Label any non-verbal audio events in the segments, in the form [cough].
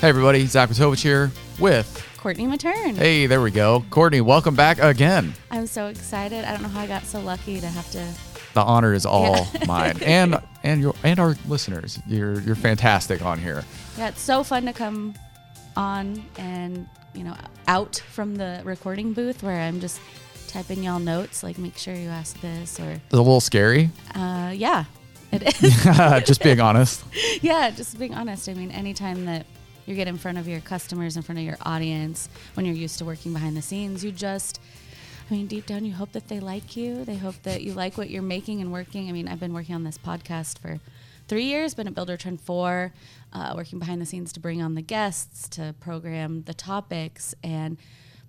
Hey everybody, Zach Matovich here with Courtney Mattern. Hey, there we go. Courtney, welcome back again. I'm so excited. I don't know how I got so lucky to have to. The honor is all [laughs] mine. And and your and our listeners. You're you're fantastic on here. Yeah, it's so fun to come on and, you know, out from the recording booth where I'm just typing y'all notes like make sure you ask this or It's a little scary. uh yeah. It [laughs] is. [laughs] Just being honest. yeah, just being honest. I mean, anytime that you get in front of your customers, in front of your audience, when you're used to working behind the scenes, you just, I mean, deep down, you hope that they like you. They hope that you like what you're making and working. I mean, I've been working on this podcast for three years, been at Buildertrend four, uh, working behind the scenes to bring on the guests, to program the topics. And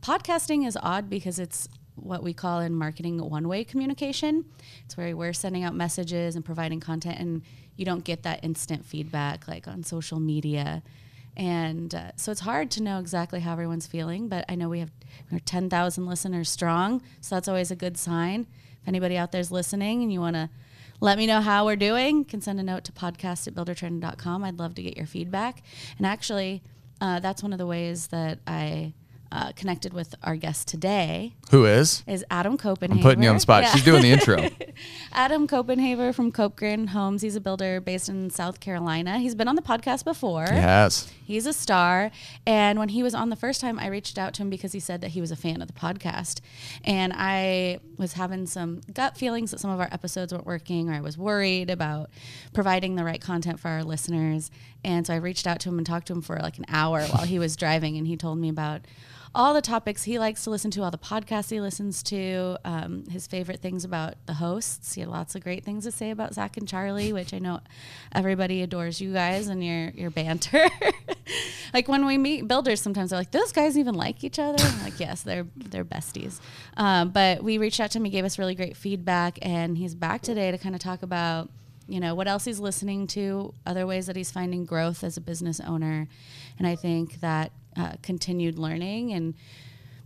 podcasting is odd because it's what we call in marketing one way communication. It's where we're sending out messages and providing content, and you don't get that instant feedback like on social media. And uh, so it's hard to know exactly how everyone's feeling, but I know we have we're 10,000 listeners strong, so that's always a good sign. If anybody out there's listening and you want to let me know how we're doing, can send a note to podcast at buildertrend.com. I'd love to get your feedback. And actually, uh, that's one of the ways that I uh, connected with our guest today Who is? is Adam Copenhaver. I'm putting you on the spot. Yeah. She's doing the intro. [laughs] Adam Copenhaver from CopeGrand Homes. He's a builder based in South Carolina. He's been on the podcast before. yes. He's a star. And when he was on the first time, I reached out to him because he said that he was a fan of the podcast. And I was having some gut feelings that some of our episodes weren't working, or I was worried about providing the right content for our listeners. And so I reached out to him and talked to him for like an hour while he was driving. And he told me about all the topics he likes to listen to, all the podcasts he listens to, um, his favorite things about the hosts. He had lots of great things to say about Zach and Charlie, which I know everybody adores you guys and your your banter. [laughs] like when we meet builders, sometimes they're like, "Those guys even like each other." I'm like, yes, they're they're besties. Um, but we reached out to him. He gave us really great feedback, and he's back today to kind of talk about you know what else he's listening to, other ways that he's finding growth as a business owner, and I think that uh, continued learning and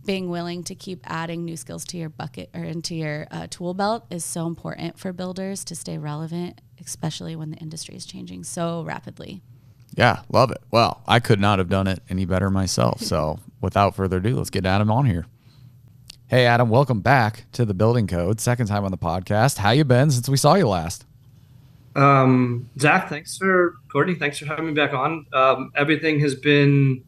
being willing to keep adding new skills to your bucket or into your uh, tool belt is so important for builders to stay relevant, especially when the industry is changing so rapidly. Yeah, love it. Well, I could not have done it any better myself. So, [laughs] without further ado, let's get Adam on here. Hey, Adam, welcome back to the Building Code. Second time on the podcast. How you been since we saw you last? Um, Zach, thanks for Courtney. Thanks for having me back on. Um, everything has been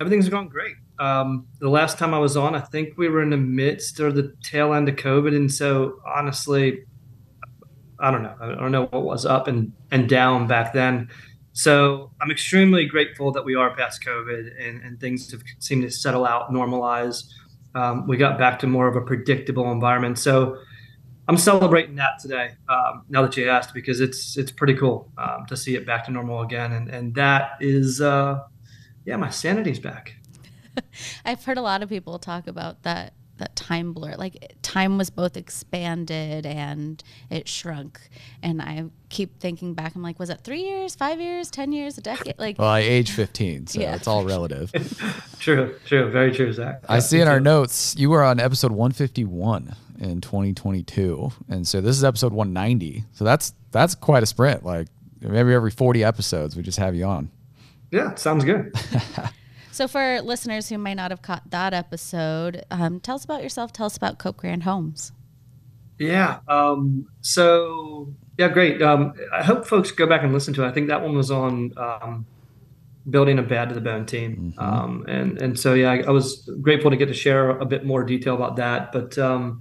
everything's gone great. Um, the last time I was on, I think we were in the midst or the tail end of COVID, and so honestly, I don't know. I don't know what was up and and down back then. So I'm extremely grateful that we are past COVID and, and things have seemed to settle out, normalize. Um, we got back to more of a predictable environment. So I'm celebrating that today. Um, now that you asked, because it's it's pretty cool um, to see it back to normal again, and and that is, uh, yeah, my sanity's back. [laughs] I've heard a lot of people talk about that that time blur. Like time was both expanded and it shrunk. And I keep thinking back. I'm like, was it three years, five years, ten years, a decade? Like, Well, I age 15, so Yeah. it's all relative. [laughs] True, true, very true, Zach. I see in our notes you were on episode 151 in 2022, and so this is episode 190. So that's that's quite a sprint. Like maybe every 40 episodes, we just have you on. Yeah, sounds good. [laughs] so for listeners who may not have caught that episode, um, tell us about yourself. Tell us about CopeGrand Homes. Yeah. Um, so yeah, great. Um, I hope folks go back and listen to it. I think that one was on um, building a bad to the bone team, um, and and so yeah, I, I was grateful to get to share a bit more detail about that. But um,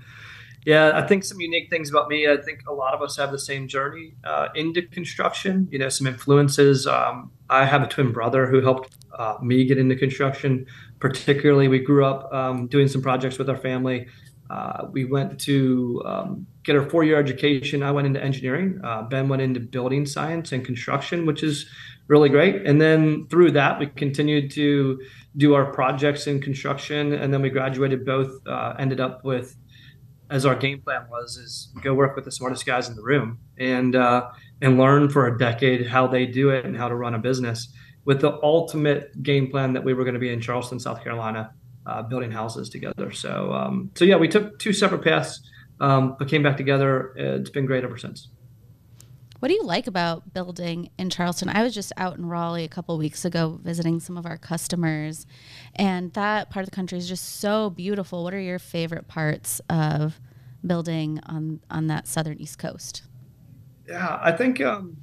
yeah, I think some unique things about me. I think a lot of us have the same journey uh, into construction. You know, some influences. Um, I have a twin brother who helped uh, me get into construction. Particularly, we grew up um, doing some projects with our family. Uh, we went to um, get our four-year education. I went into engineering. Uh, ben went into building science and construction, which is really great. And then through that, we continued to do our projects in construction. And then we graduated. Both uh, ended up with, as our game plan was, is go work with the smartest guys in the room and uh, and learn for a decade how they do it and how to run a business. With the ultimate game plan that we were going to be in Charleston, South Carolina, uh, building houses together. So, um, so yeah, we took two separate paths, um, but came back together. It's been great ever since. What do you like about building in Charleston? I was just out in Raleigh a couple weeks ago visiting some of our customers, and that part of the country is just so beautiful. What are your favorite parts of building on on that southern East Coast? Yeah, I think um,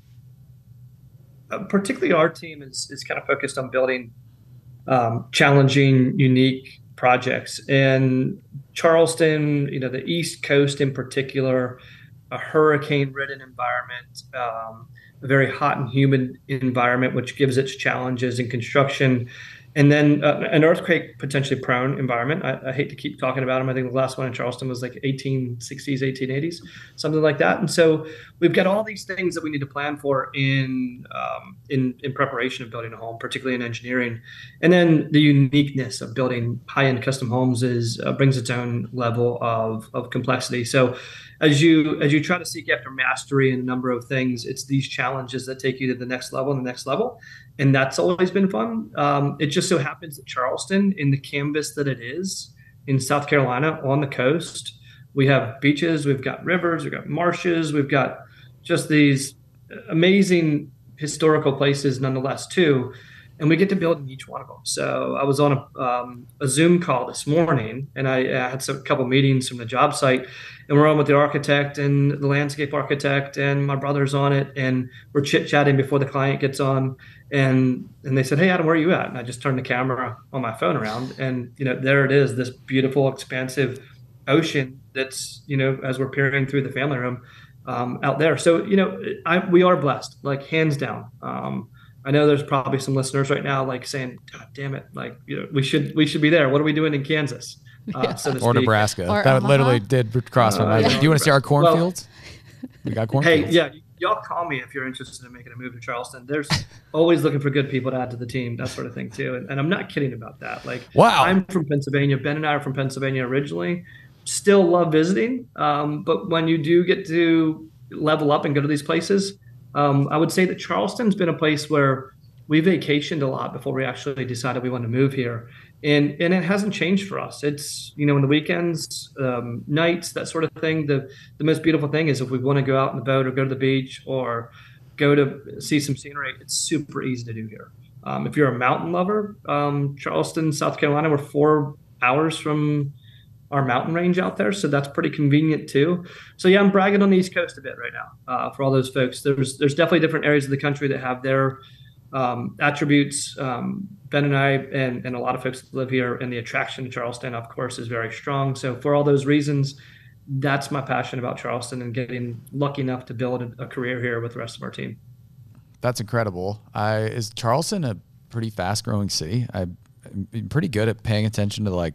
uh, particularly our team is is kind of focused on building um, challenging, unique projects. And Charleston, you know, the East Coast in particular, a hurricane-ridden environment, um, a very hot and humid environment, which gives its challenges in construction and then uh, an earthquake potentially prone environment. I, I, hate to keep talking about them. I think the last one in Charleston was like 1860s, 1880s, something like that. And so we've got all these things that we need to plan for in um, in in preparation of building a home, particularly in engineering. And then the uniqueness of building high-end custom homes is uh, brings its own level of of complexity. So as you as you try to seek after mastery in a number of things, it's these challenges that take you to the next level and the next level and that's always been fun. Um, it just so happens that Charleston, in the canvas that it is in South Carolina on the coast, we have beaches, we've got rivers, we've got marshes, we've got just these amazing historical places, nonetheless, too. And we get to build in each one of them. So I was on a, um, a Zoom call this morning, and I, I had some, a couple meetings from the job site, and we're on with the architect and the landscape architect, and my brother's on it, and we're chit chatting before the client gets on and and they said, "Hey, Adam, where are you at?" And I just turned the camera on my phone around, and you know, there it is, this beautiful, expansive ocean that's you know, as we're peering through the family room um, out there. So you know, I, we are blessed, like hands down. Um, I know there's probably some listeners right now, like saying, "God damn it, like you know, we should we should be there. What are we doing in Kansas?" Uh, yeah. so or Nebraska. Or that Omaha. literally did cross my uh, mind. Do you want to see our cornfields? Well, we got cornfields. Hey, yeah y'all call me if you're interested in making a move to Charleston. There's always looking for good people to add to the team, that sort of thing too. And, and, I'm not kidding about that. Like, wow, I'm from Pennsylvania. Ben and I are from Pennsylvania originally. Still love visiting, um, but when you do get to level up and go to these places, um, I would say that Charleston's been a place where we vacationed a lot before we actually decided we wanted to move here and and it hasn't changed for us. It's you know in the weekends, um, nights, that sort of thing. The the most beautiful thing is if we want to go out in the boat or go to the beach or go to see some scenery, it's super easy to do here. Um, if you're a mountain lover, um, Charleston, South Carolina, we're four hours from our mountain range out there, so that's pretty convenient too. So yeah, I'm bragging on the East Coast a bit right now uh, for all those folks. There's there's definitely different areas of the country that have their um, attributes. Um, ben and I, and, and a lot of folks that live here, and the attraction to Charleston, of course, is very strong. So, for all those reasons, that's my passion about Charleston and getting lucky enough to build a, a career here with the rest of our team. That's incredible. I, is Charleston a pretty fast growing city? I'm pretty good at paying attention to like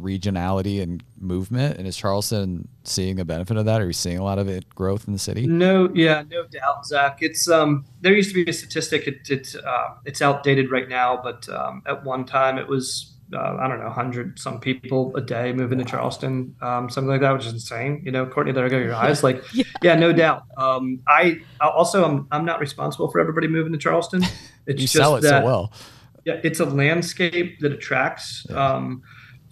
regionality and movement. And is Charleston seeing a benefit of that? Are you seeing a lot of it growth in the city? No, yeah, no doubt, Zach. It's um, there used to be a statistic. It, it uh, it's outdated right now, but um, at one time it was uh, I don't know, hundred some people a day moving wow. to Charleston, um, something like that, which is insane. You know, Courtney, there I go your eyes. Like, [laughs] yeah. yeah. no doubt. Um, I also I'm I'm not responsible for everybody moving to Charleston. [laughs] It's you just sell it that, so well. Yeah, it's a landscape that attracts. Yeah.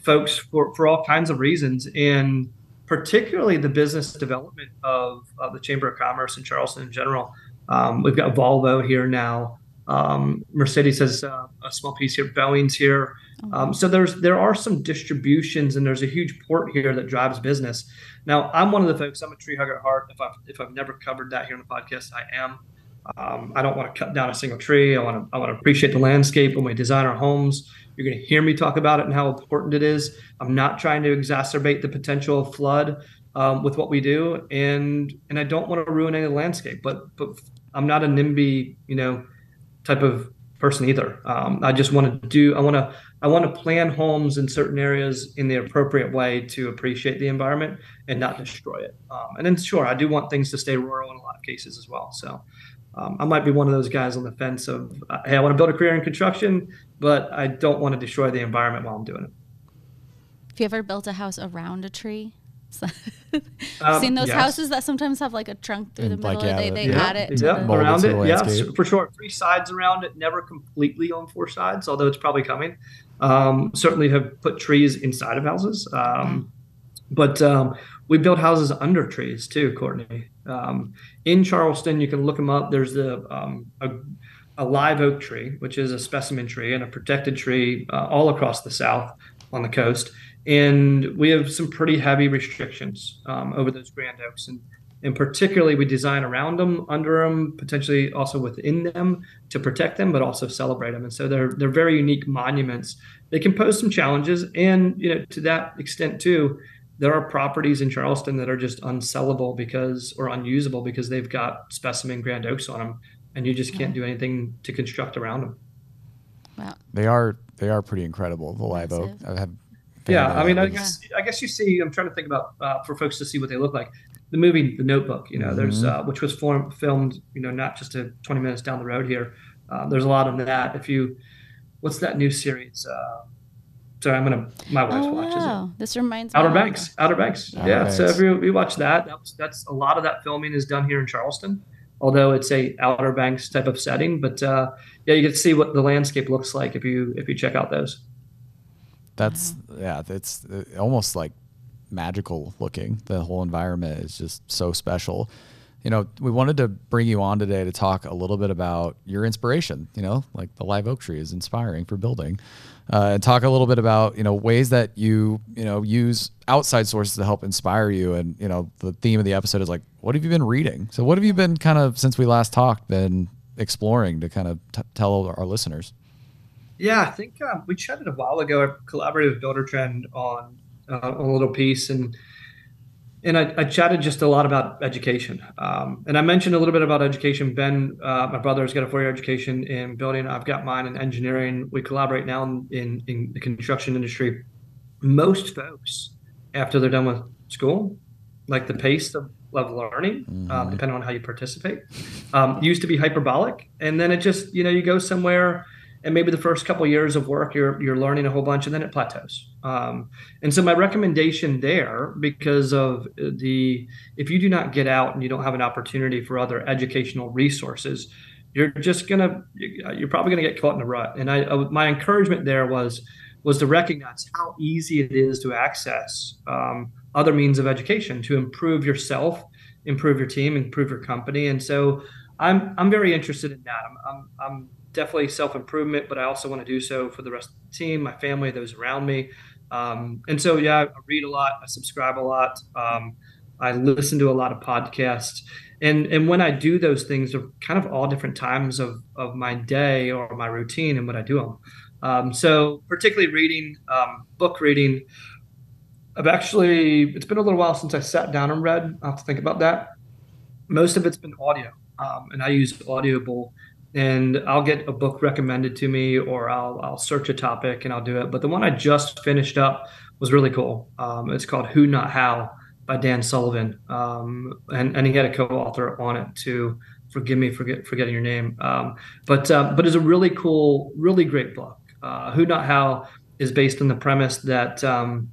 Folks for, for all kinds of reasons, and particularly the business development of, of the Chamber of Commerce in Charleston in general. Um, we've got Volvo here now. Um, Mercedes has uh, a small piece here. Boeing's here. Oh. Um, so there's there are some distributions and there's a huge port here that drives business. Now I'm one of the folks. I'm a tree hugger at heart. If I've if I've never covered that here on the podcast, I am. Um, I don't want to cut down a single tree. I want to I want to appreciate the landscape when we design our homes. You're going to hear me talk about it and how important it is. I'm not trying to exacerbate the potential flood um, with what we do, and and I don't want to ruin any landscape. But but I'm not a NIMBY, you know, type of person either. Um, I just want to do. I want to I want to plan homes in certain areas in the appropriate way to appreciate the environment and not destroy it. Um, and then sure, I do want things to stay rural in a lot of cases as well. So um, I might be one of those guys on the fence of, uh, hey, I want to build a career in construction, but I don't want to destroy the environment while I'm doing it. Have you ever built a house around a tree? [laughs] um, seen those yes. houses that sometimes have like a trunk through and the middle. Like, yeah, they they yeah, add it yeah, the, around it. Yeah, for sure. Three sides around it, never completely on four sides, although it's probably coming. Um, certainly have put trees inside of houses. Um, But um, we build houses under trees too, Courtney. Um, in Charleston, you can look them up. There's a, um, a, a live oak tree, which is a specimen tree and a protected tree uh, all across the South on the coast. And we have some pretty heavy restrictions um, over those grand oaks. And, and particularly, we design around them, under them, potentially also within them to protect them, but also celebrate them. And so they're, they're very unique monuments. They can pose some challenges. And, you know, to that extent, too, there are properties in Charleston that are just unsellable because or unusable because they've got specimen grand oaks on them, and you just can't do anything to construct around them. Wow. They are they are pretty incredible. The live oak. I have. Yeah, I mean, I guess I guess you see. I'm trying to think about uh, for folks to see what they look like. The movie The Notebook, you know, mm-hmm. there's uh, which was form, filmed, you know, not just a 20 minutes down the road here. Uh, there's a lot of that. If you, what's that new series? So I'm gonna. My wife oh, watches wow. it. This reminds me. Outer Banks. Outer Banks. Outer yeah. Banks. So if we, we watch that, that's, that's a lot of that filming is done here in Charleston, although it's a Outer Banks type of setting. But uh, yeah, you get to see what the landscape looks like if you if you check out those. That's yeah. It's uh, almost like magical looking. The whole environment is just so special you know, we wanted to bring you on today to talk a little bit about your inspiration, you know, like the live oak tree is inspiring for building. Uh, and talk a little bit about, you know, ways that you, you know, use outside sources to help inspire you. And, you know, the theme of the episode is like, what have you been reading? So what have you been kind of, since we last talked, been exploring to kind of t- tell our listeners? Yeah, I think um, we chatted a while ago. I collaborated with Buildertrend on, uh, a little piece and, and I, I, chatted just a lot about education. Um, and I mentioned a little bit about education. Ben, uh, my brother, has got a four year education in building. I've got mine in engineering. We collaborate now in, in, in, the construction industry. Most folks, after they're done with school, like the pace of, of learning, um, mm-hmm. um, depending on how you participate, um, used to be hyperbolic. And then it just, you know, you go somewhere and maybe the first couple of years of work you're you're learning a whole bunch and then it plateaus. Um, and so my recommendation there because of the if you do not get out and you don't have an opportunity for other educational resources you're just gonna you're probably gonna get caught in a rut. And i my encouragement there was was to recognize how easy it is to access um, other means of education to improve yourself improve your team improve your company. And so i'm i'm very interested in that. I'm, I'm, I'm definitely self improvement, but I also want to do so for the rest of the team, my family, those around me. Um, and so, yeah, I read a lot, I subscribe a lot, um, I listen to a lot of podcasts. And, and when I do those things, are kind of all different times of, of my day or my routine and what I do them. Um, so, particularly reading, um, book reading, I've actually, it's been a little while since I sat down and read. I'll have to think about that. Most of it's been audio, um, and I use Audible and I'll get a book recommended to me or I'll, I'll search a topic and I'll do it. But the one I just finished up was really cool. Um, it's called Who Not How by Dan Sullivan. Um, and, and he had a co-author on it too. Forgive me for get, forgetting your name. Um, but, uh, but it's a really cool, really great book. Uh, Who Not How is based on the premise that um,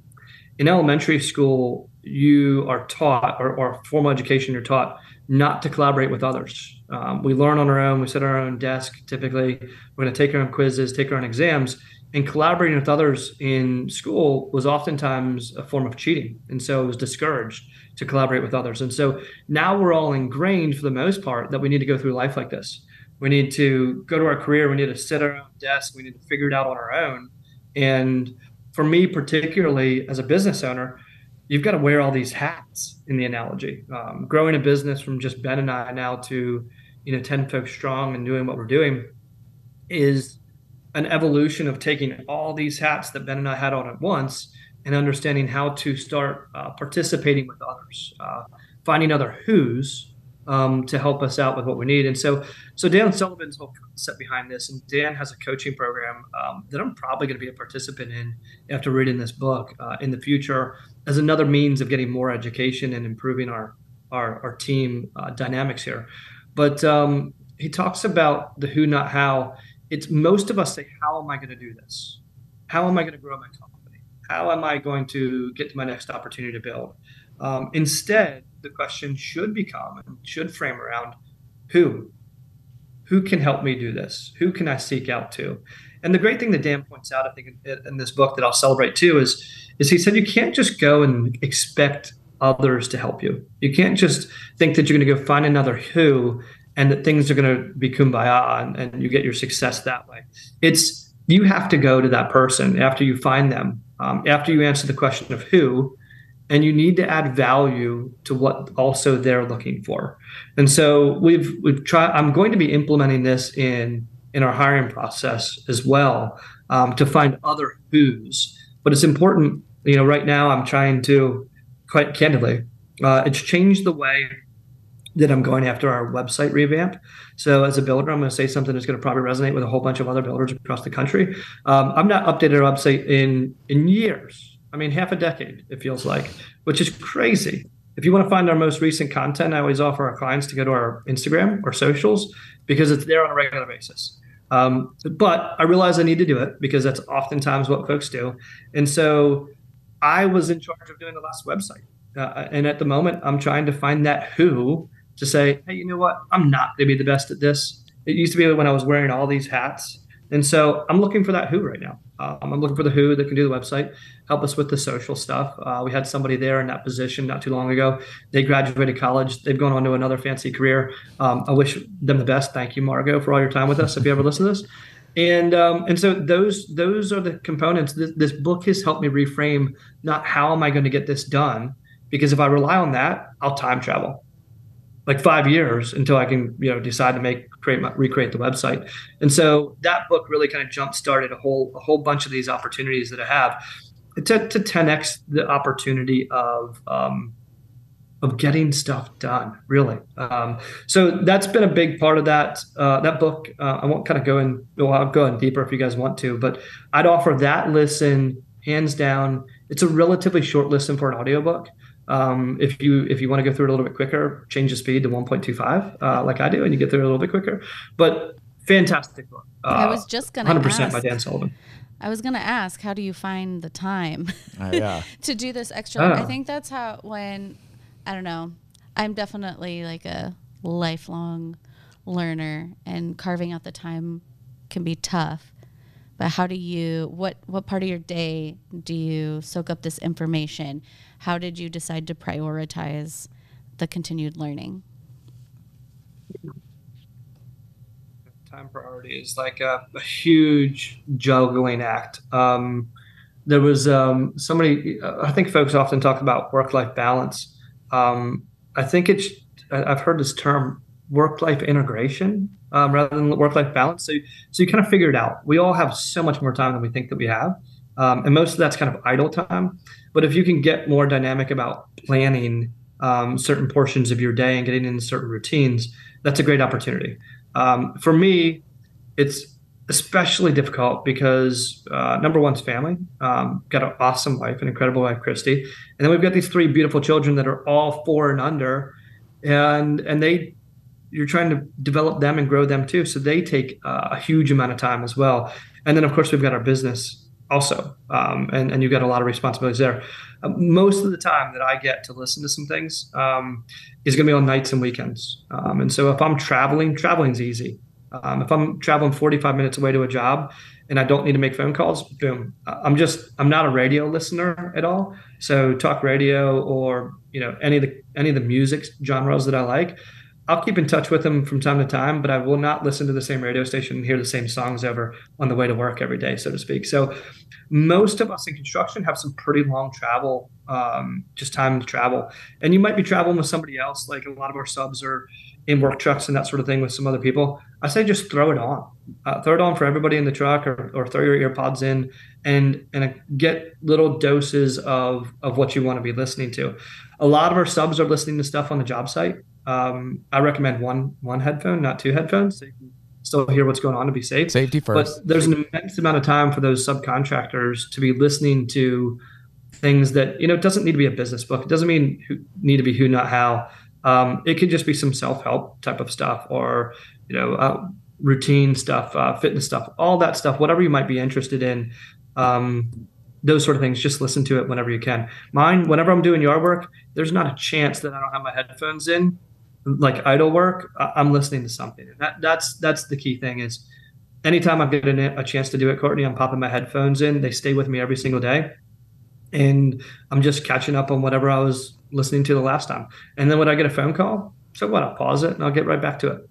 in elementary school, you are taught or, or formal education, you're taught not to collaborate with others um, we learn on our own. We sit at our own desk. Typically, we're going to take our own quizzes, take our own exams, and collaborating with others in school was oftentimes a form of cheating, and so it was discouraged to collaborate with others. And so now we're all ingrained, for the most part, that we need to go through life like this. We need to go to our career. We need to sit at our own desk. We need to figure it out on our own. And for me, particularly as a business owner, you've got to wear all these hats in the analogy. Um, growing a business from just Ben and I now to you know 10 folks strong and doing what we're doing is an evolution of taking all these hats that Ben and I had on at once and understanding how to start uh, participating with others, uh, finding other who's um, to help us out with what we need. And so, so Dan Sullivan's whole concept behind this, and Dan has a coaching program um, that I'm probably going to be a participant in after reading this book uh, in the future as another means of getting more education and improving our our, our team uh, dynamics here. But um, he talks about the who, not how. It's most of us say, How am I going to do this? How am I going to grow my company? How am I going to get to my next opportunity to build? Um, instead, the question should become and should frame around who? Who can help me do this? Who can I seek out to? And the great thing that Dan points out, I think, in, in this book that I'll celebrate too, is is he said you can't just go and expect others to help you. You can't just think that you're going to go find another who and that things are going to be kumbaya and, and you get your success that way. It's you have to go to that person after you find them, um, after you answer the question of who, and you need to add value to what also they're looking for. And so we've we've tried. I'm going to be implementing this in in our hiring process as well um, to find other who's. But it's important. You know, right now I'm trying to, quite candidly, uh, it's changed the way that I'm going after our website revamp. So as a builder, I'm going to say something that's going to probably resonate with a whole bunch of other builders across the country. Um, I've not updated our website in in years. I mean, half a decade, it feels like, which is crazy. If you want to find our most recent content, I always offer our clients to go to our Instagram or socials because it's there on a regular basis. Um, but I realize I need to do it because that's oftentimes what folks do. And so I was in charge of doing the last website. Uh, and at the moment, I'm trying to find that who to say, hey, you know what? I'm not going to be the best at this. It used to be when I was wearing all these hats and so I'm looking for that who right now. Um, I'm looking for the who that can do the website, help us with the social stuff. Uh, we had somebody there in that position not too long ago. They graduated college. They've gone on to another fancy career. Um, I wish them the best. Thank you, Margot, for all your time with us. If you ever listen to this, and um, and so those those are the components. This, this book has helped me reframe not how am I going to get this done, because if I rely on that, I'll time travel like five years until I can, you know, decide to make create my, recreate the website. And so that book really kind of jump started a whole a whole bunch of these opportunities that I have to, to 10x the opportunity of um, of getting stuff done. Really, um, so that's been a big part of that uh, that book. Uh, I won't kind of go in. Well, I'll go in deeper if you guys want to, but I'd offer that listen hands down. It's a relatively short listen for an audiobook. Um, if you if you want to go through it a little bit quicker, change the speed to 1.25, uh, like I do, and you get through it a little bit quicker. But fantastic book. Uh, I was just gonna 100% ask, by Dan Sullivan. I was gonna ask, how do you find the time [laughs] Uh, yeah. to do this extra? I Oh. think that's how when I don't know. I'm definitely like a lifelong learner, and carving out the time can be tough. But how do you what what part of your day do you soak up this information? How did you decide to prioritize the continued learning? time priority is like a, a huge juggling act. Um, there was um, somebody, I think folks often talk about work life balance. Um, I think it's, I've heard this term work life integration um, rather than work life balance. So, so you kind of figure it out. We all have so much more time than we think that we have. Um, and most of that's kind of idle time. But if you can get more dynamic about planning um, certain portions of your day and getting into certain routines, that's a great opportunity. Um, for me, it's especially difficult because uh, number one's family. Um, got an awesome wife, an incredible wife, Christy, and then we've got these three beautiful children that are all four and under, and and they, you're trying to develop them and grow them too, so they take uh, a huge amount of time as well. And then of course we've got our business also, um, and and you've got a lot of responsibilities there. Uh, most of the time that I get to listen to some things um, is going to be on nights and weekends. Um, and so if I'm traveling, traveling's easy. Um, if I'm traveling 45 minutes away to a job and I don't need to make phone calls, boom. I'm just I'm not a radio listener at all. So talk radio or you know any of the any of the music genres that I like, I'll keep in touch with them from time to time, but I will not listen to the same radio station and hear the same songs ever on the way to work every day, so to speak. So most of us in construction have some pretty long travel, um, just time to travel. And you might be traveling with somebody else, like a lot of our subs are in work trucks and that sort of thing with some other people. I say just throw it on, uh, throw it on for everybody in the truck, or, or throw your earpods in and and get little doses of of what you want to be listening to. A lot of our subs are listening to stuff on the job site. Um, I recommend one one headphone, not two headphones, so you can still hear what's going on to be safe. Safety first. But there's an immense amount of time for those subcontractors to be listening to things that you know it doesn't need to be a business book. It doesn't mean who, need to be who, not how. Um, it could just be some self help type of stuff, or you know, uh, routine stuff, uh, fitness stuff, all that stuff, whatever you might be interested in. Um, those sort of things, just listen to it whenever you can. Mine, whenever I'm doing yard work, there's not a chance that I don't have my headphones in, like idle work. I'm listening to something. And that, that's that's the key thing is anytime I get a, a chance to do it, Courtney, I'm popping my headphones in. They stay with me every single day, and I'm just catching up on whatever I was listening to the last time. And then when I get a phone call, so what? I'll pause it and I'll get right back to it.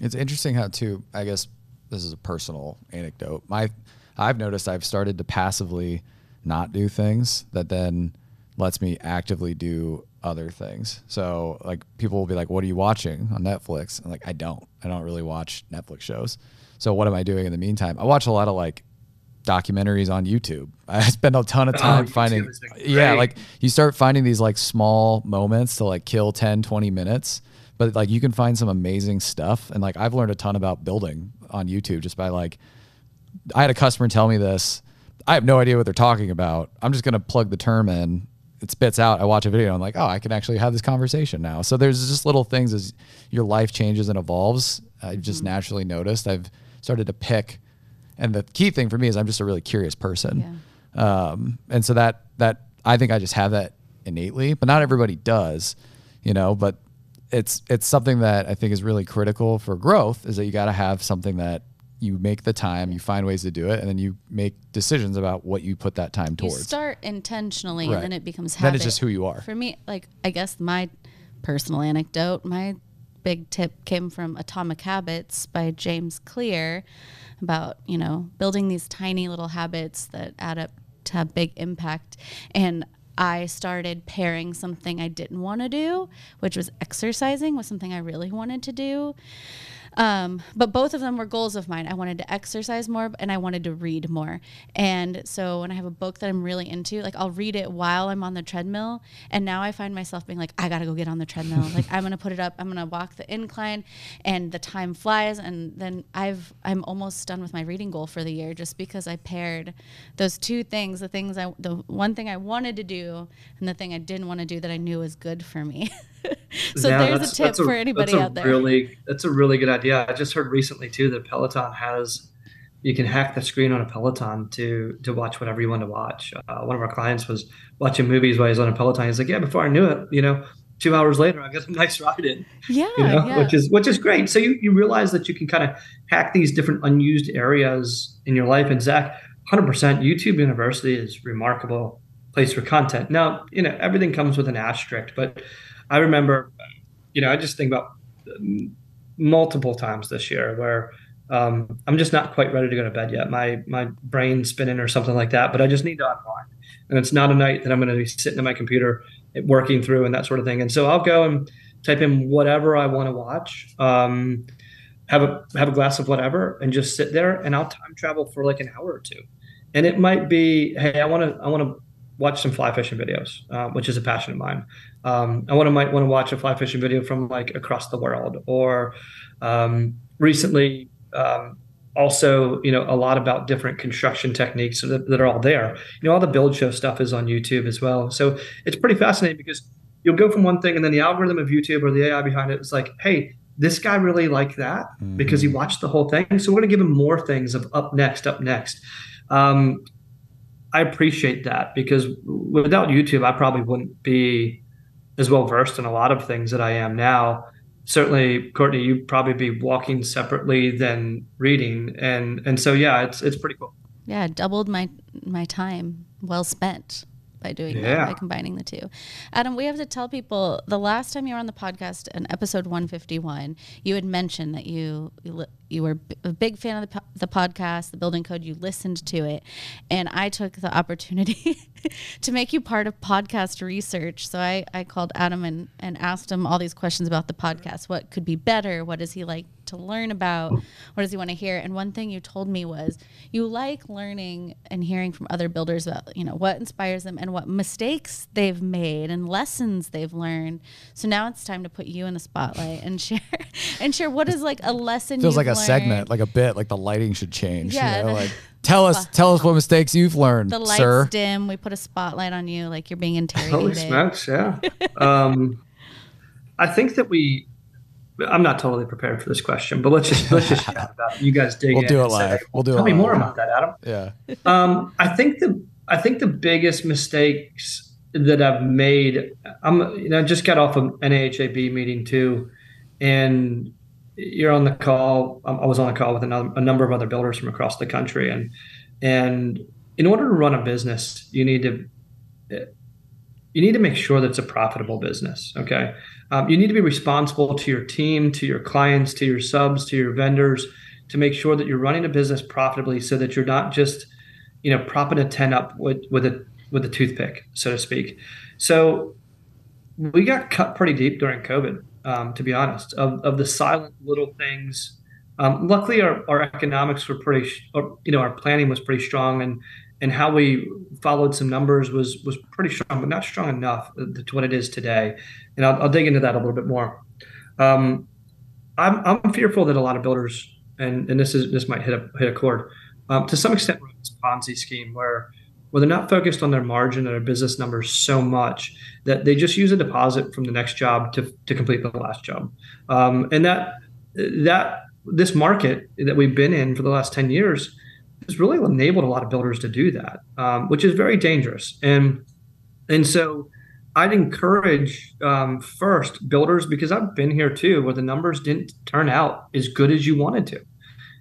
It's interesting how too. I guess this is a personal anecdote. My, I've noticed I've started to passively not do things that then lets me actively do other things. So like people will be like, "What are you watching on Netflix?" I'm like, "I don't. I don't really watch Netflix shows." So what am I doing in the meantime? I watch a lot of like documentaries on YouTube. [laughs] I spend a ton of Oh, time YouTube finding yeah, like you start finding these like small moments to like kill 10, 20 minutes, but like you can find some amazing stuff and like I've learned a ton about building on YouTube just by like I had a customer tell me this. I have no idea what they're talking about. I'm just going to plug the term in. It spits out. I watch a video. I'm like, oh, I can actually have this conversation now. So there's just little things as your life changes and evolves. I've just naturally noticed. I've started to pick, and the key thing for me is I'm just a really curious person. Um, and so that that I think I just have that innately, but not everybody does, you know. But it's it's something that I think is really critical for growth. Is that you got to have something that you make the time, you find ways to do it, and then you make decisions about what you put that time towards. You start intentionally Right. and then it becomes Then habit. it's just who you are. For me, like I guess my personal anecdote, my big tip came from Atomic Habits by James Clear about, you know, building these tiny little habits that add up to have big impact. And I started pairing something I didn't want to do, which was exercising, with something I really wanted to do. Um, but both of them were goals of mine. I wanted to exercise more and I wanted to read more. And so when I have a book that I'm really into, like I'll read it while I'm on the treadmill. And now I find myself being like, I gotta go get on the treadmill. [laughs] like I'm gonna put it up, I'm gonna walk the incline and the time flies and then I've I'm almost done with my reading goal for the year just because I paired those two things, the things I the one thing I wanted to do and the thing I didn't want to do that I knew was good for me. [laughs] [laughs] so Yeah, there's a tip that's for anybody out there. Really, that's a really good idea. I just heard recently too that Peloton has you can hack the screen on a Peloton to to watch whatever you want to watch. Uh, one of our clients was watching movies while he's on a Peloton. He's like, yeah, before I knew it, you know, two hours later, I got a [laughs] nice ride in. yeah, You know, yeah. which is which is great. So you you realize that you can kind of hack these different unused areas in your life. And Zach, hundred percent, YouTube University is remarkable place for content. Now, you know, everything comes with an asterisk, but I remember, you know, I just think about multiple times this year where um, I'm just not quite ready to go to bed yet. My my brain's spinning or something like that, but I just need to unwind. And it's not a night that I'm going to be sitting at my computer working through and that sort of thing. And so I'll go and type in whatever I want to watch. Um, have a have a glass of whatever and just sit there and I'll time travel for like an hour or two. And it might be, hey, I want to I want to watch some fly fishing videos, uh, which is a passion of mine. Um, I want to might want to watch a fly fishing video from like across the world, or um, recently um, also you know a lot about different construction techniques that, that are all there. You know, all the build show stuff is on YouTube as well, so it's pretty fascinating because you'll go from one thing and then the algorithm of YouTube or the AI behind it is like, hey. This guy really liked that because he watched the whole thing. So we're going to give him more things of up next, up next. Um, I appreciate that because without YouTube, I probably wouldn't be as well versed in a lot of things that I am now. Certainly, Courtney, you'd probably be walking separately than reading, and and so yeah, it's it's pretty cool. yeah, doubled my my time well spent by doing that by combining the two. Adam, we have to tell people the last time you were on the podcast in episode 151, you had mentioned that you you, you were b- a big fan of the, po- the podcast, the Building Code. You listened to it, and I took the opportunity [laughs] to make you part of podcast research. So I I called Adam and and asked him all these questions about the podcast. What could be better? What does he like to learn about? What does he want to hear? And one thing you told me was you like learning and hearing from other builders about, you know, what inspires them and what mistakes they've made and lessons they've learned. So now it's time to put you in the spotlight and [laughs] share and share what is like a lesson Feels you've like a. segment, like a bit, like the lighting should change. Yeah, You know, like [laughs] tell us, tell us what mistakes you've learned, the lights sir. dim, we put a spotlight on you like you're being interrogated. Holy smokes, yeah. um, I think that we. I'm not totally prepared for this question, but let's just let's just chat about it. You guys dig We'll in do it and say, live. We'll do it Tell me live. more about that, Adam. Yeah. Um, I think the I think the biggest mistakes that I've made. I'm you know I just got off an NAHB meeting too, and you're on the call. Um, I was on a call with another, a number of other builders from across the country, and and in order to run a business, you need to you need to make sure that it's a profitable business. Okay, um, you need to be responsible to your team, to your clients, to your subs, to your vendors, to make sure that you're running a business profitably, so that you're not just you know propping a tent up with with a with a toothpick, so to speak. So we got cut pretty deep during COVID um, to be honest, of, of the silent little things. Um, luckily, our, our economics were pretty, or, you know, our planning was pretty strong, and and how we followed some numbers was was pretty strong, but not strong enough to what it is today. And I'll, I'll dig into that a little bit more. Um, I'm I'm fearful that a lot of builders, and and this is this might hit a hit a chord, um, to some extent, this Ponzi scheme where where they're not focused on their margin or their business numbers so much that they just use a deposit from the next job to, to complete the last job. Um, and that that this market that we've been in for the last 10 years has really enabled a lot of builders to do that, um, which is very dangerous. And and so I'd encourage um, first builders because I've been here too, where the numbers didn't turn out as good as you wanted to.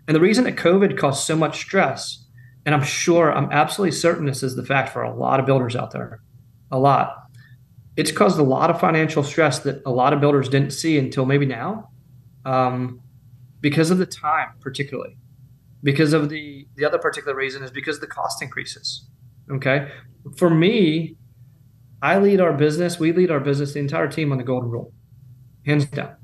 And the reason that COVID caused so much stress and I'm sure, I'm absolutely certain this is the fact for a lot of builders out there, a lot. It's caused a lot of financial stress that a lot of builders didn't see until maybe now, um, because of the time, particularly. Because of the the other particular reason is because the cost increases. Okay, for me, I lead our business. We lead our business, the entire team, on the golden rule, hands down.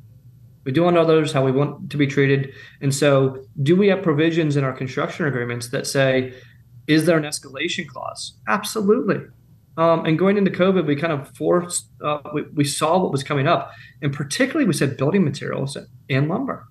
We do want others how we want to be treated. And so, do we have provisions in our construction agreements that say, is there an escalation clause? Absolutely. Um, and going into COVID, we kind of forced, uh, we, we saw what was coming up. And particularly, we said building materials and lumber.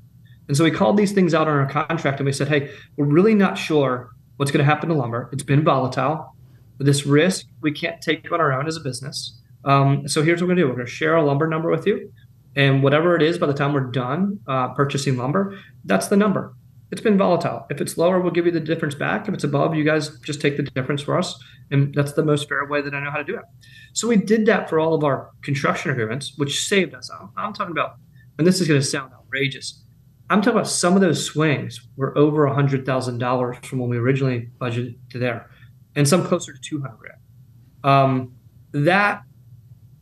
And so we called these things out on our contract and we said, hey, we're really not sure what's going to happen to lumber. It's been volatile. This risk we can't take on our own as a business. Um, so here's what we're going to do we're going to share a lumber number with you. And whatever it is by the time we're done uh, purchasing lumber, that's the number. It's been volatile. If it's lower, we'll give you the difference back. If it's above, you guys just take the difference for us. And that's the most fair way that I know how to do it. So we did that for all of our construction agreements, which saved us. I'm, I'm talking about, and this is going to sound outrageous. I'm talking about some of those swings were over $100,000 from when we originally budgeted to there, and some closer to 200. Um, that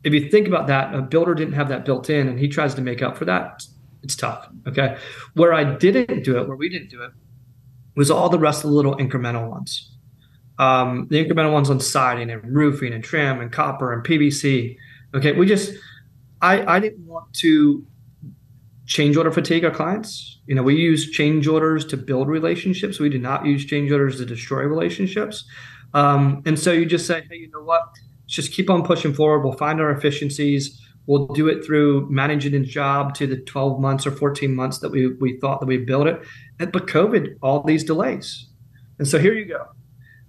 if you think about that, a builder didn't have that built in and he tries to make up for that, it's tough. Okay. Where I didn't do it, where we didn't do it, was all the rest of the little incremental ones. Um, the incremental ones on siding and roofing and trim and copper and PVC. Okay. We just, I, I didn't want to change order fatigue our clients. You know, we use change orders to build relationships. We do not use change orders to destroy relationships. Um, and so you just say, hey, you know what? Just keep on pushing forward. We'll find our efficiencies. We'll do it through managing the job to the 12 months or 14 months that we, we thought that we built it. But COVID, all these delays. And so here you go.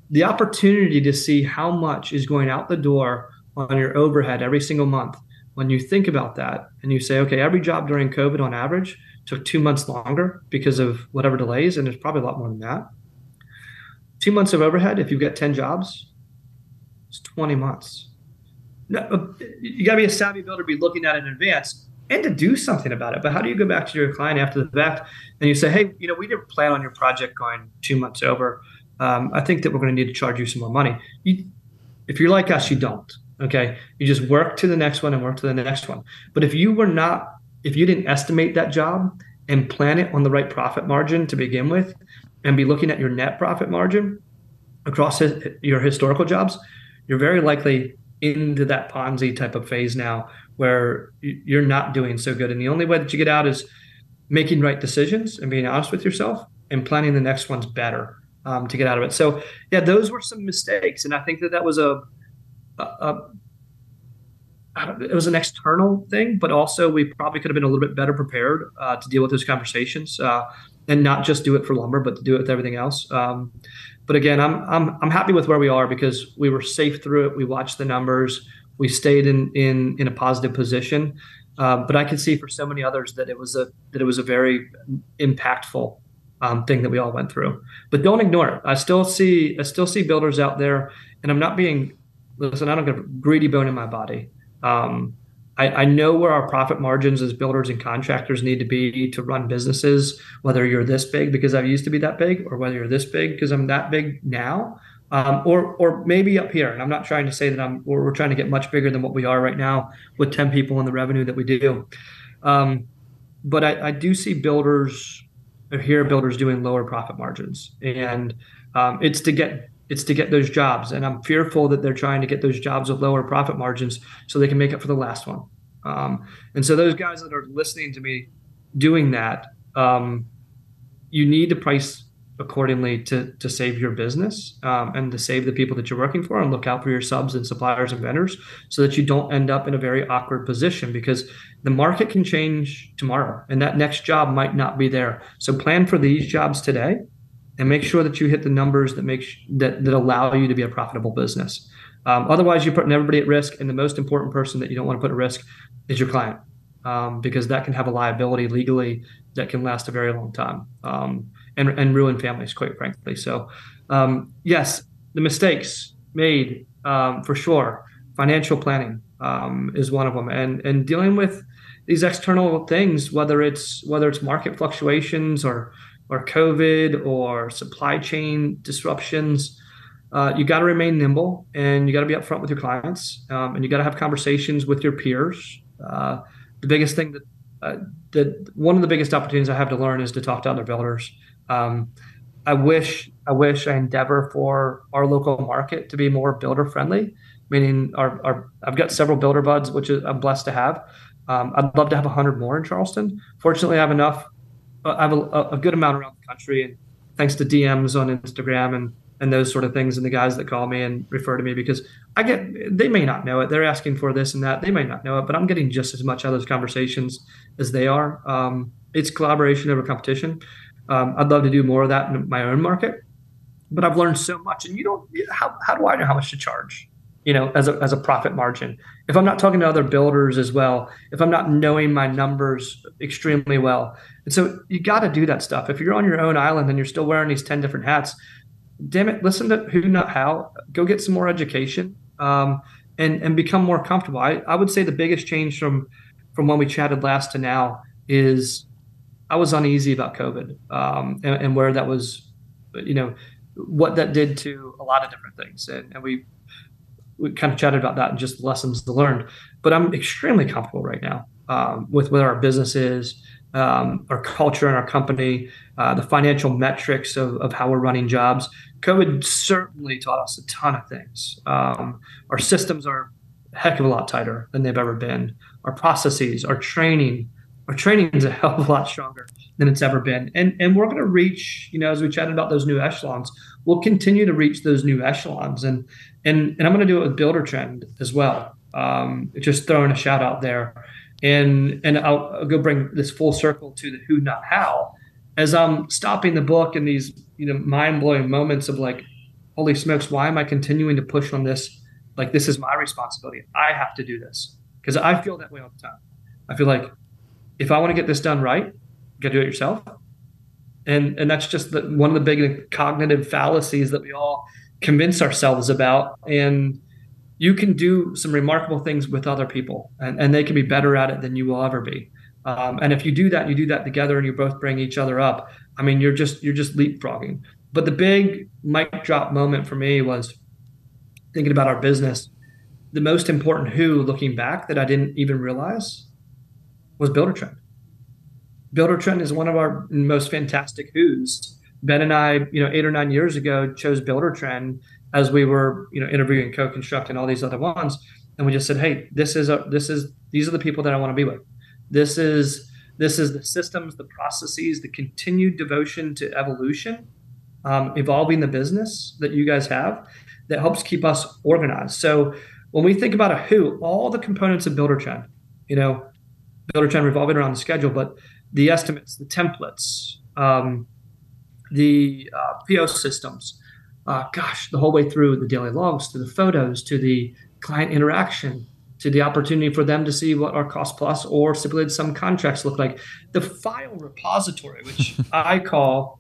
The opportunity to see how much is going out the door on your overhead every single month. When you think about that and you say, okay, every job during COVID on average took two months longer because of whatever delays, and there's probably a lot more than that. Two months of overhead, if you've got 10 jobs, 20 months. Uh, you got to be a savvy builder, be looking at it in advance and to do something about it. But how do you go back to your client after the fact and you say, hey, you know, we didn't plan on your project going two months over. Um, I think that we're going to need to charge you some more money. You, if you're like us, you don't. Okay. You just work to the next one and work to the next one. But if you were not, if you didn't estimate that job and plan it on the right profit margin to begin with and be looking at your net profit margin across your historical jobs, you're very likely into that Ponzi type of phase now where you're not doing so good. And the only way that you get out is making right decisions and being honest with yourself and planning the next one's better um, to get out of it. So, yeah, those were some mistakes. And I think that that was a, a, a it was an external thing, but also we probably could have been a little bit better prepared uh, to deal with those conversations uh, and not just do it for lumber, but to do it with everything else. Um, but again, I'm I'm I'm happy with where we are because we were safe through it. We watched the numbers. We stayed in in in a positive position. Uh, but I can see for so many others that it was a that it was a very impactful um, thing that we all went through. But don't ignore it. I still see I still see builders out there, and I'm not being listen. I don't get a greedy bone in my body. Um, I, know where our profit margins as builders and contractors need to be to run businesses, whether you're this big because I used to be that big, or whether you're this big because I'm that big now. Um, or or maybe up here. And I'm not trying to say that I'm we're, we're, trying to get much bigger than what we are right now with 10 people and the revenue that we do. Um, but I, I, do see builders or hear builders doing lower profit margins, and um, it's to get it's to get those jobs. And I'm fearful that they're trying to get those jobs with lower profit margins so they can make up for the last one. Um, and so those guys that are listening to me doing that, um, you need to price accordingly to to save your business um, and to save the people that you're working for and look out for your subs and suppliers and vendors so that you don't end up in a very awkward position because the market can change tomorrow and that next job might not be there so plan for these jobs today and make sure that you hit the numbers that make sh- that that allow you to be a profitable business um, otherwise you're putting everybody at risk and the most important person that you don't want to put at risk is your client um, because that can have a liability legally that can last a very long time um, and, and ruin families, quite frankly. So, um, yes, the mistakes made um, for sure. Financial planning um, is one of them, and and dealing with these external things, whether it's whether it's market fluctuations or or COVID or supply chain disruptions. Uh, you got to remain nimble and you got to be upfront with your clients um, and you got to have conversations with your peers. Uh, the biggest thing that uh, that one of the biggest opportunities I have to learn is to talk to other builders um, I wish I wish I endeavor for our local market to be more builder friendly, meaning our, our I've got several builder buds, which I'm blessed to have. Um, I'd love to have hundred more in Charleston. Fortunately, I have enough. I have a, a, good amount around the country, and thanks to DMs on Instagram and and those sort of things, and the guys that call me and refer to me because I get they may not know it. They're asking for this and that. They may not know it, but I'm getting just as much out of those conversations as they are. Um, it's collaboration over competition. Um, I'd love to do more of that in my own market, but I've learned so much. And you don't, how, how do I know how much to charge? You know, as a, as a profit margin. If I'm not talking to other builders as well, if I'm not knowing my numbers extremely well. And so you got to do that stuff. If you're on your own island and you're still wearing these 10 different hats, damn it, listen to who, not how, go get some more education um, and, and become more comfortable. I, I would say the biggest change from, from when we chatted last to now is I was uneasy about COVID um, and, and, where that was, you know, what that did to a lot of different things. And, and, we we kind of chatted about that and just lessons learned. But I'm extremely comfortable right now um, with where our business is, um, our culture and our company, uh, the financial metrics of, of how we're running jobs. COVID certainly taught us a ton of things. Um, our systems are a heck of a lot tighter than they've ever been. Our processes, our training, our training is a hell of a lot stronger than it's ever been. And and we're going to reach, you know, as we chatted about those new echelons, we'll continue to reach those new echelons. And and and I'm going to do it with Buildertrend as well. Um, just throwing a shout out there. And and I'll, I'll go bring this full circle to the who, not how. As I'm stopping the book and these, you know, mind blowing moments of like, holy smokes, why am I continuing to push on this? Like this is my responsibility. I have to do this because I feel that way all the time. I feel like if I want to get this done right, got to do it yourself. And and that's just the, one of the big cognitive fallacies that we all convince ourselves about. And you can do some remarkable things with other people, and, and they can be better at it than you will ever be. Um, and if you do that, you do that together, and you both bring each other up. I mean, you're just you're just leapfrogging. But the big mic drop moment for me was thinking about our business. The most important who, looking back, that I didn't even realize was Buildertrend. Buildertrend is one of our most fantastic who's. Ben and I, you know, eight or nine years ago, chose Buildertrend as we were, you know, interviewing CoConstruct and all these other ones, and we just said, "Hey, this is a, this is these are the people that I want to be with. This is this is the systems, the processes, the continued devotion to evolution, um, evolving the business that you guys have that helps keep us organized. So when we think about a who, all the components of Buildertrend, you know, Buildertrend revolving around the schedule, but the estimates, the templates, um, the uh, PO systems, uh, gosh, the whole way through the daily logs to the photos to the client interaction to the opportunity for them to see what our cost plus or stipulated sum contracts look like. The file repository, which [laughs] I call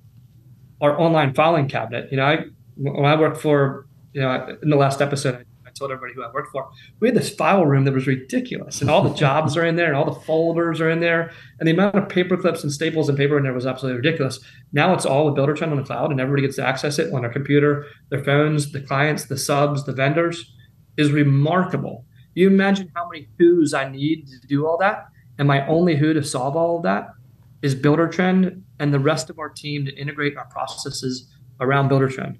our online filing cabinet. You know, I when I worked for, you know, in the last episode, told everybody who I worked for. We had this file room that was ridiculous, and all the jobs are in there, and all the folders are in there, and the amount of paper clips and staples and paper in there was absolutely ridiculous. Now it's all a Buildertrend on the cloud, and everybody gets to access it on their computer, their phones, the clients, the subs, the vendors. Is remarkable. You imagine how many who's I need to do all that, and my only who to solve all of that is Buildertrend and the rest of our team to integrate our processes around Buildertrend.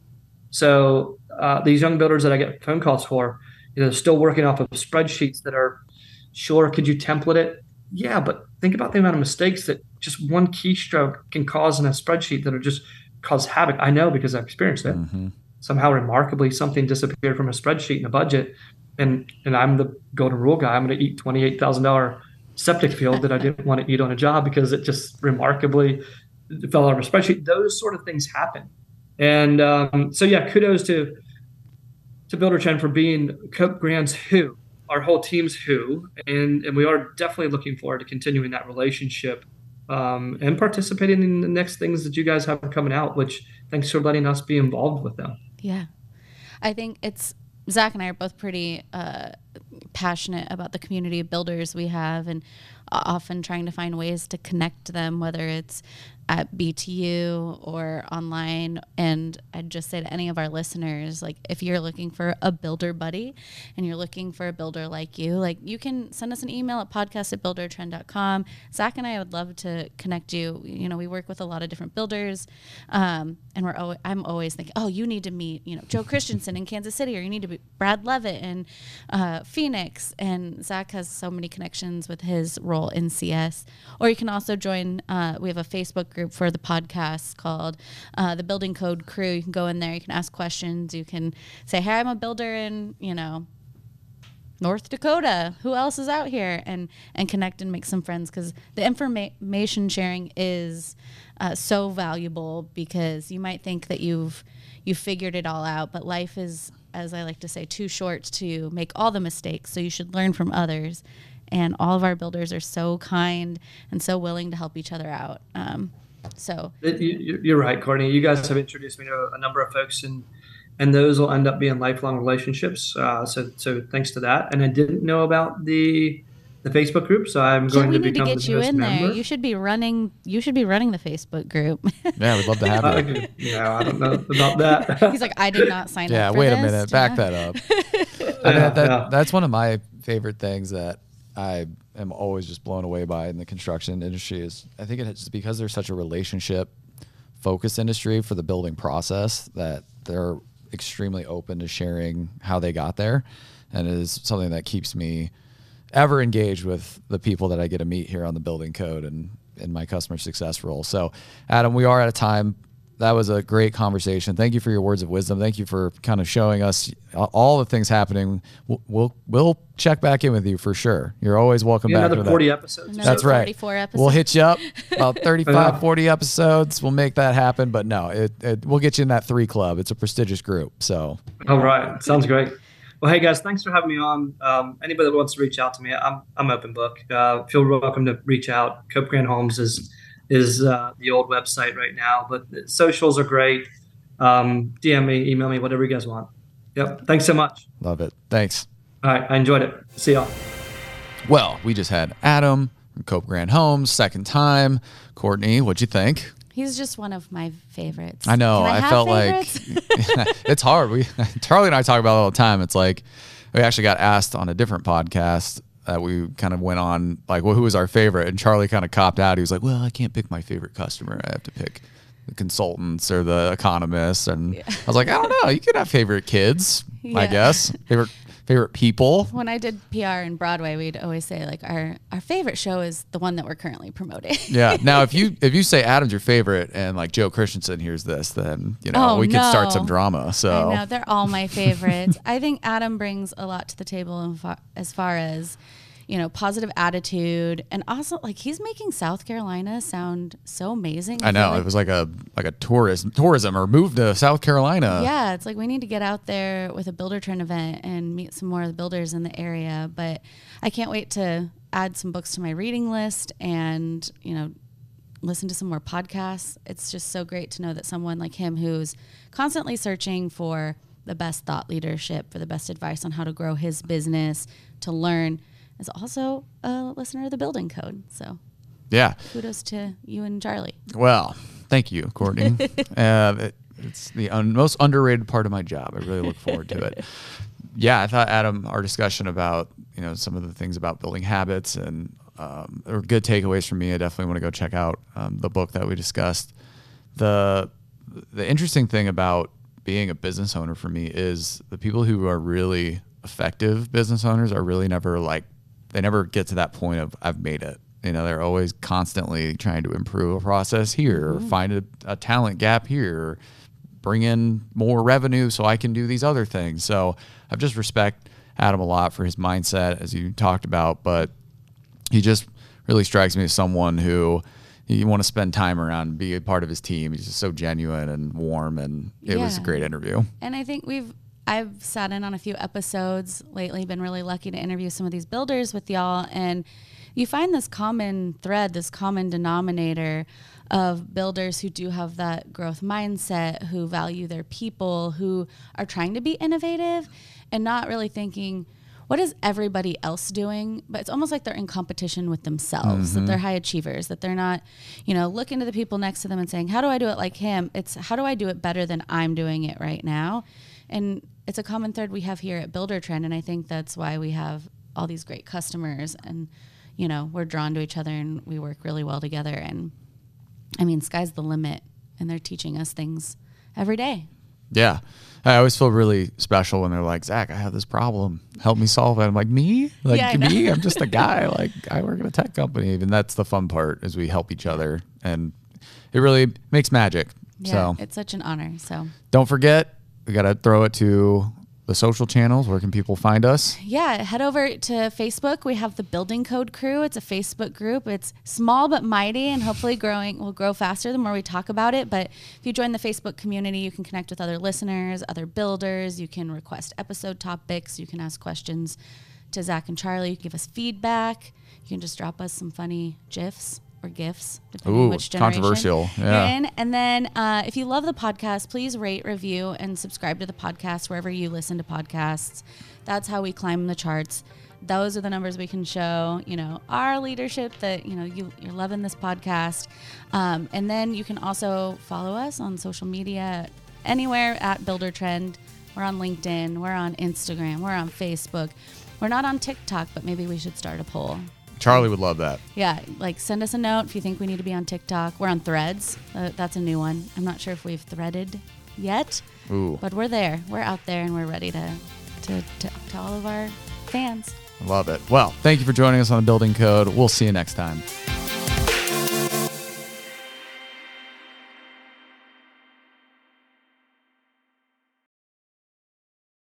So uh, these young builders that I get phone calls for, you know, still working off of spreadsheets that are, sure, could you template it? Yeah, but think about the amount of mistakes that just one keystroke can cause in a spreadsheet that are just cause havoc. I know because I've experienced it. Mm-hmm. Somehow, remarkably, something disappeared from a spreadsheet in a budget, and and I'm the golden rule guy. I'm going to eat twenty eight thousand dollar septic field that I didn't want to eat on a job because it just remarkably fell out of a spreadsheet. Those sort of things happen. And um, so, yeah, kudos to to Buildertrend for being CopeGrand's who, our whole team's who, and and we are definitely looking forward to continuing that relationship um, and participating in the next things that you guys have coming out. Which thanks for letting us be involved with them. Yeah, I think it's Zach and I are both pretty uh, passionate about the community of builders we have, and often trying to find ways to connect them, whether it's at BTU or online. And I'd just say to any of our listeners, like if you're looking for a builder buddy and you're looking for a builder like you, like you can send us an email at podcast at buildertrend.com. Zach and I would love to connect you. You know, we work with a lot of different builders. Um, and we're always, I'm always thinking, oh, you need to meet, you know, Joe Christensen in Kansas City, or you need to be Brad Levitt in uh, Phoenix. And Zach has so many connections with his role in CS. Or you can also join, uh, we have a Facebook group group for the podcast called uh, the Building Code Crew. You can go in there, you can ask questions, you can say, "Hey, I'm a builder in you know North Dakota. Who else is out here?" and and connect and make some friends because the information sharing is uh, so valuable because you might think that you've you figured it all out, but life is as I like to say, too short to make all the mistakes. So you should learn from others. And all of our builders are so kind and so willing to help each other out. Um, so you're right, Courtney. You guys have introduced me to a number of folks, and and those will end up being lifelong relationships. Uh, so so thanks to that. And I didn't know about the the Facebook group, so I'm going to become to get the you in member. there. You should be running. You should be running the Facebook group. [laughs] yeah, we'd love to have uh, you. yeah, I don't know about that. [laughs] He's like, I did not sign yeah, up. Yeah, wait this. a minute. Back that up. [laughs] I mean, that, yeah. That's one of my favorite things that I am always just blown away by in the construction industry is I think it's because there's such a relationship focused industry for the building process that they're extremely open to sharing how they got there and it is something that keeps me ever engaged with the people that I get to meet here on the building code and in my customer success role. So Adam, we are at a time that was a great conversation. Thank you for your words of wisdom. Thank you for kind of showing us all the things happening. We'll we'll, we'll check back in with you for sure. You're always welcome back. Another 40 that. episodes. Another That's right. Episodes. We'll hit you up [laughs] about 35, 40 episodes. We'll make that happen. But no, it, it, we'll get you in that three club. It's a prestigious group. So. All right. Sounds great. Well, hey guys, thanks for having me on. Um, anybody that wants to reach out to me, I'm I'm open book. Uh, feel welcome to reach out. CopeGrand Homes is is uh, the old website right now. But socials are great. Um, DM me, email me, whatever you guys want. Yep. Thanks so much. Love it. Thanks. All right. I enjoyed it. See y'all. Well, we just had Adam from CopeGrand Homes, second time. Courtney, what'd you think? He's just one of my favorites. I know. I, I felt favorites? like [laughs] it's hard. We [laughs] Charlie and I talk about it all the time. It's like we actually got asked on a different podcast that we kind of went on like well who was our favorite? And charlie kind of copped out. He was like well i can't pick my favorite customer. I have to pick the consultants or the economists. And yeah. i was like i don't know. You could have favorite kids yeah. i guess. Favorite favorite people? When i did pr in broadway we'd always say like our our favorite show is the one that we're currently promoting. Yeah. [laughs] Now if you if you say adam's your favorite and like joe christensen hears this then you know oh, we no. could start some drama so. I know they're all my favorites. [laughs] I think adam brings a lot to the table as far as you know, positive attitude, and also like he's making South Carolina sound so amazing. I, I know like, it was like a like a tourism tourism or move to South Carolina. Yeah, it's like we need to get out there with a Buildertrend event and meet some more of the builders in the area. But I can't wait to add some books to my reading list and you know listen to some more podcasts. It's just so great to know that someone like him who's constantly searching for the best thought leadership, for the best advice on how to grow his business, to learn, is also a listener of the building code. So Yeah. kudos to you and Charlie. Well, thank you, Courtney. [laughs] uh, it, it's the un- most underrated part of my job. I really look forward to it. Yeah, I thought Adam, our discussion about you know some of the things about building habits and um, or good takeaways for me. I definitely want to go check out um, the book that we discussed. The the interesting thing about being a business owner for me is the people who are really effective business owners are really never like they never get to that point of I've made it. You know, they're always constantly trying to improve a process here, or find a, a talent gap here, bring in more revenue so I can do these other things. So I've just respect Adam a lot for his mindset, as you talked about, but he just really strikes me as someone who you want to spend time around, be a part of his team. He's just so genuine and warm, and it was a great interview. And I think we've I've sat in on a few episodes lately, been really lucky to interview some of these builders with y'all and you find this common thread, this common denominator of builders who do have that growth mindset, who value their people, who are trying to be innovative and not really thinking what is everybody else doing? But it's almost like they're in competition with themselves that mm-hmm. they're high achievers that they're not you know looking to the people next to them and saying how do i do it like him? It's how do i do it better than i'm doing it right now and it's a common thread we have here at Buildertrend and i think that's why we have all these great customers and you know we're drawn to each other and we work really well together and i mean sky's the limit and they're teaching us things every day Yeah. I always feel really special when they're like, Zach, I have this problem. Help me solve it. I'm like, me? Like Yeah, me? I'm just a [laughs] guy. Like I work at a tech company. And that's the fun part is we help each other and it really makes magic. yeah so it's such an honor so don't forget, we got to throw it to the social channels. Where can people find us? Yeah, head over to Facebook. We have the Building Code Crew. It's a Facebook group. It's small but mighty, and hopefully growing will grow faster the more we talk about it. But if you join the Facebook community, you can connect with other listeners, other builders. You can request episode topics. You can ask questions to Zach and Charlie. You can give us feedback. You can just drop us some funny gifs or gifts, depending Ooh, on which generation controversial. Yeah. in. And then uh, if you love the podcast, please rate, review, and subscribe to the podcast wherever you listen to podcasts. That's how we climb the charts. Those are the numbers we can show, you know, our leadership that, you know, you, you're loving this podcast. Um, and then you can also follow us on social media anywhere at Buildertrend. We're on LinkedIn, we're on Instagram, we're on Facebook. We're not on TikTok, but maybe we should start a poll. Charlie would love that. Yeah, like send us a note if you think we need to be on TikTok. We're on Threads. Uh, that's a new one. I'm not sure if we've threaded yet, Ooh, but we're there. We're out there, and we're ready to to, to, to all of our fans. love it. Well, thank you for joining us on the Building Code. We'll see you next time.